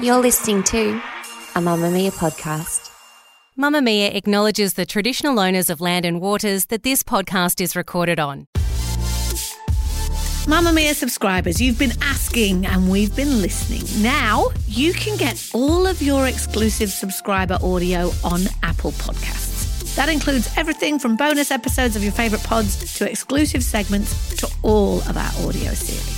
You're listening to a Mamamia podcast. Mamamia acknowledges the traditional owners of land and waters that this podcast is recorded on. Mamamia subscribers, you've been asking and we've been listening. Now you can get all of your exclusive subscriber audio on Apple Podcasts. That includes everything from bonus episodes of your favourite pods to exclusive segments to all of our audio series.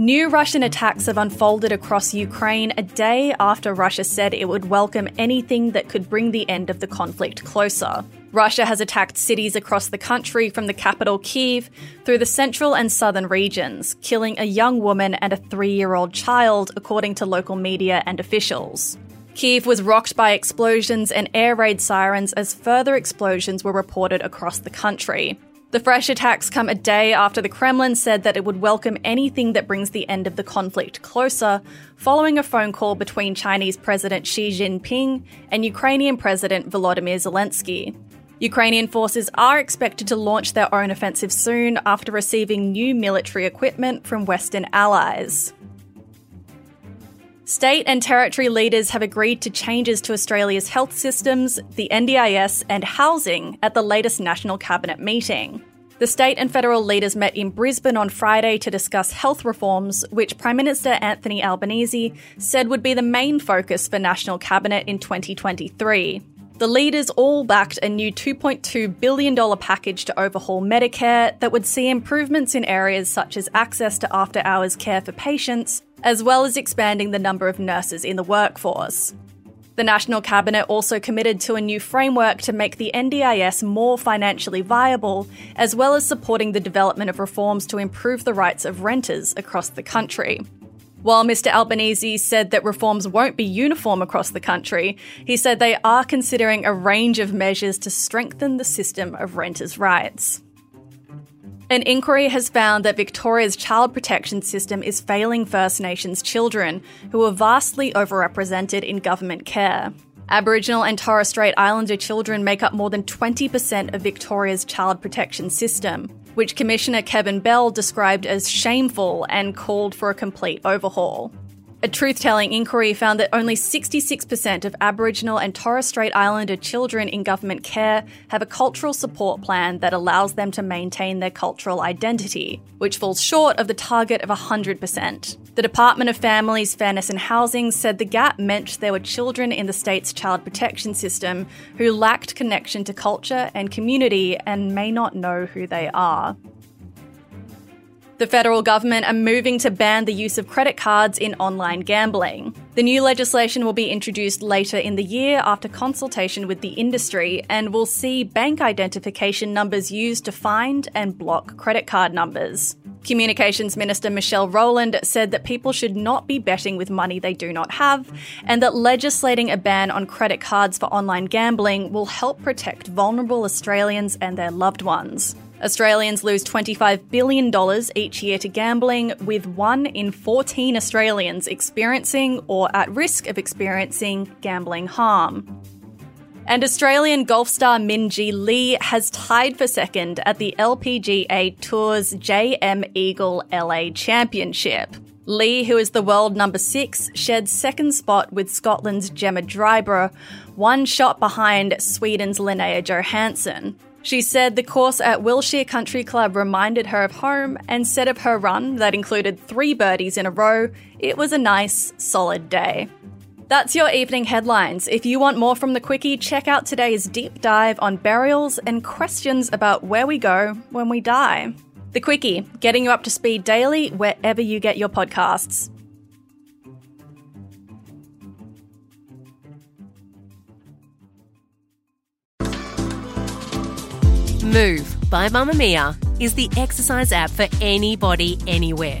New Russian attacks have unfolded across Ukraine a day after Russia said it would welcome anything that could bring the end of the conflict closer. Russia has attacked cities across the country from the capital Kiev through the central and southern regions, killing a young woman and a three year old child, according to local media and officials. Kiev was rocked by explosions and air raid sirens as further explosions were reported across the country. The fresh attacks come a day after the Kremlin said that it would welcome anything that brings the end of the conflict closer, following a phone call between Chinese President Xi Jinping and Ukrainian President Volodymyr Zelensky. Ukrainian forces are expected to launch their own offensive soon after receiving new military equipment from Western allies. State and territory leaders have agreed to changes to Australia's health systems, the NDIS, and housing at the latest National Cabinet meeting. The state and federal leaders met in Brisbane on Friday to discuss health reforms, which Prime Minister Anthony Albanese said would be the main focus for National Cabinet in 2023. The leaders all backed a new $2.2 billion package to overhaul Medicare that would see improvements in areas such as access to after hours care for patients, as well as expanding the number of nurses in the workforce. The National Cabinet also committed to a new framework to make the NDIS more financially viable, as well as supporting the development of reforms to improve the rights of renters across the country. While Mr. Albanese said that reforms won't be uniform across the country, he said they are considering a range of measures to strengthen the system of renters' rights. An inquiry has found that Victoria's child protection system is failing First Nations children, who are vastly overrepresented in government care. Aboriginal and Torres Strait Islander children make up more than 20% of Victoria's child protection system, which Commissioner Kevin Bell described as shameful and called for a complete overhaul. A truth telling inquiry found that only 66% of Aboriginal and Torres Strait Islander children in government care have a cultural support plan that allows them to maintain their cultural identity, which falls short of the target of 100%. The Department of Families, Fairness and Housing said the gap meant there were children in the state's child protection system who lacked connection to culture and community and may not know who they are. The federal government are moving to ban the use of credit cards in online gambling. The new legislation will be introduced later in the year after consultation with the industry and will see bank identification numbers used to find and block credit card numbers. Communications Minister Michelle Rowland said that people should not be betting with money they do not have, and that legislating a ban on credit cards for online gambling will help protect vulnerable Australians and their loved ones. Australians lose $25 billion each year to gambling, with 1 in 14 Australians experiencing or at risk of experiencing gambling harm. And Australian golf star Minjee Lee has tied for second at the LPGA Tour's JM Eagle LA Championship. Lee, who is the world number six, shared second spot with Scotland's Gemma Dryburgh, one shot behind Sweden's Linnea Johansson. She said the course at Wilshire Country Club reminded her of home and said of her run that included three birdies in a row, it was a nice, solid day. That's your evening headlines. If you want more from the Quicky, check out today's deep dive on burials and questions about where we go when we die. The Quicky, getting you up to speed daily wherever you get your podcasts. Move by Mamamia is the exercise app for anybody, anywhere.